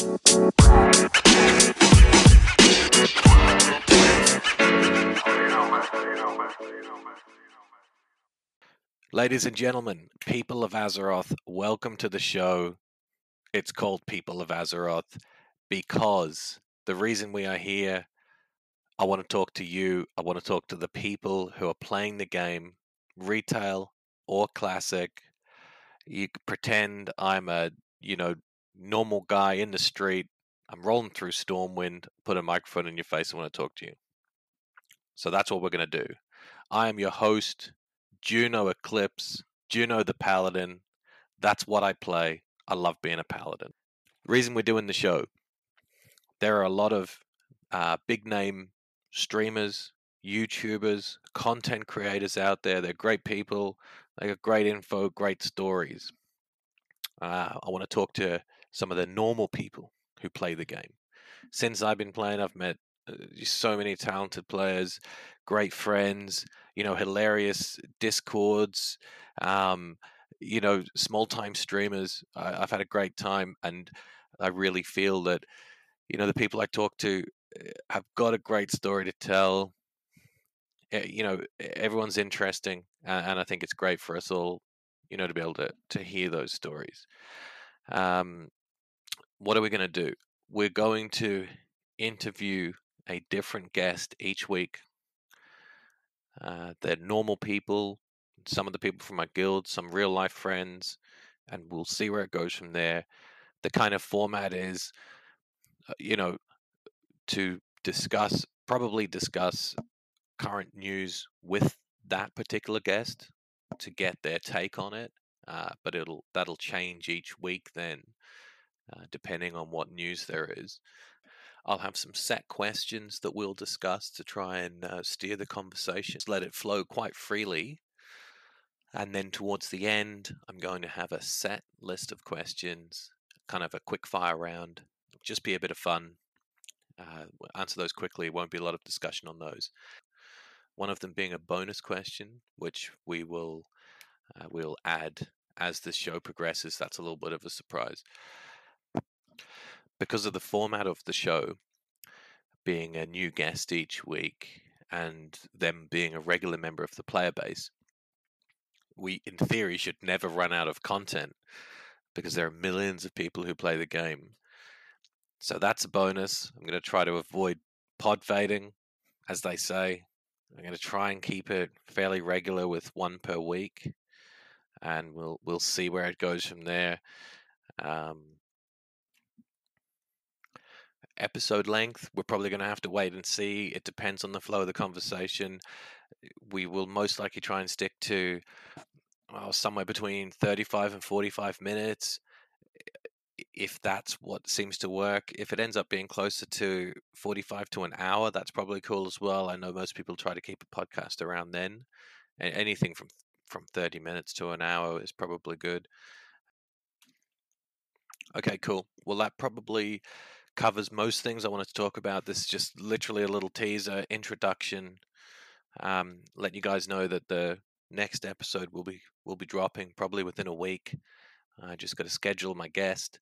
Ladies and gentlemen, people of Azeroth, welcome to the show. It's called People of Azeroth because the reason we are here, I want to talk to you. I want to talk to the people who are playing the game, retail or classic. You pretend I'm a, you know, normal guy in the street. I'm rolling through Stormwind, put a microphone in your face, and want to talk to you. So that's what we're going to do. I am your host, Juno Eclipse, Juno the Paladin. That's what I play. I love being a paladin. Reason we're doing the show, there are a lot of uh, big name streamers, YouTubers, content creators out there. They're great people. They got great info, great stories. Uh, I want to talk to some of the normal people who play the game. Since I've been playing, I've met uh, so many talented players, great friends, you know, hilarious discords, um, you know, small time streamers. I, have had a great time, and I really feel that, you know, the people I talk to eh, have got a great story to tell. Eh, you know, everyone's interesting, and, and I think it's great for us all, you know, to be able to to hear those stories. Um, what are we going to do? We're going to interview a different guest each week. Uh, they're normal people, some of the people from my guild, some real life friends, and we'll see where it goes from there. The kind of format is, uh, you know, to discuss, probably discuss current news with that particular guest to get their take on it. Uh, but it'll that'll change each week then, uh, depending on what news there is. I'll have some set questions that we'll discuss to try and uh, steer the conversation, let it flow quite freely. And then towards the end, I'm going to have a set list of questions, kind of a quick fire round, just be a bit of fun. Uh, answer those quickly, won't be a lot of discussion on those. One of them being a bonus question, which we will uh, we'll add as the show progresses. That's a little bit of a surprise because of the format of the show being a new guest each week and them being a regular member of the player base, we, in theory, should never run out of content because there are millions of people who play the game. So that's a bonus. I'm going to try to avoid pod fading, as they say. I'm going to try and keep it fairly regular with one per week, and we'll we'll see where it goes from there. Um, episode length, we're probably going to have to wait and see. It depends on the flow of the conversation. We will most likely try and stick to well, somewhere between 35 and 45 minutes if that's what seems to work. If it ends up being closer to 45 to an hour, that's probably cool as well. I know most people try to keep a podcast around then. Anything from from 30 minutes to an hour is probably good. Okay, cool. Well, that probably covers most things I wanted to talk about. This is just literally a little teaser, introduction. Um, let you guys know that the next episode will be will be dropping probably within a week. I just got to schedule my guest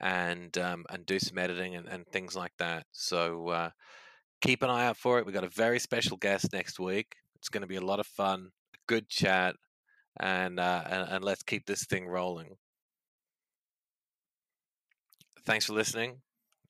and um, and do some editing and, and things like that. So uh, keep an eye out for it. We've got a very special guest next week. It's going to be a lot of fun, good chat, and, uh, and and let's keep this thing rolling. Thanks for listening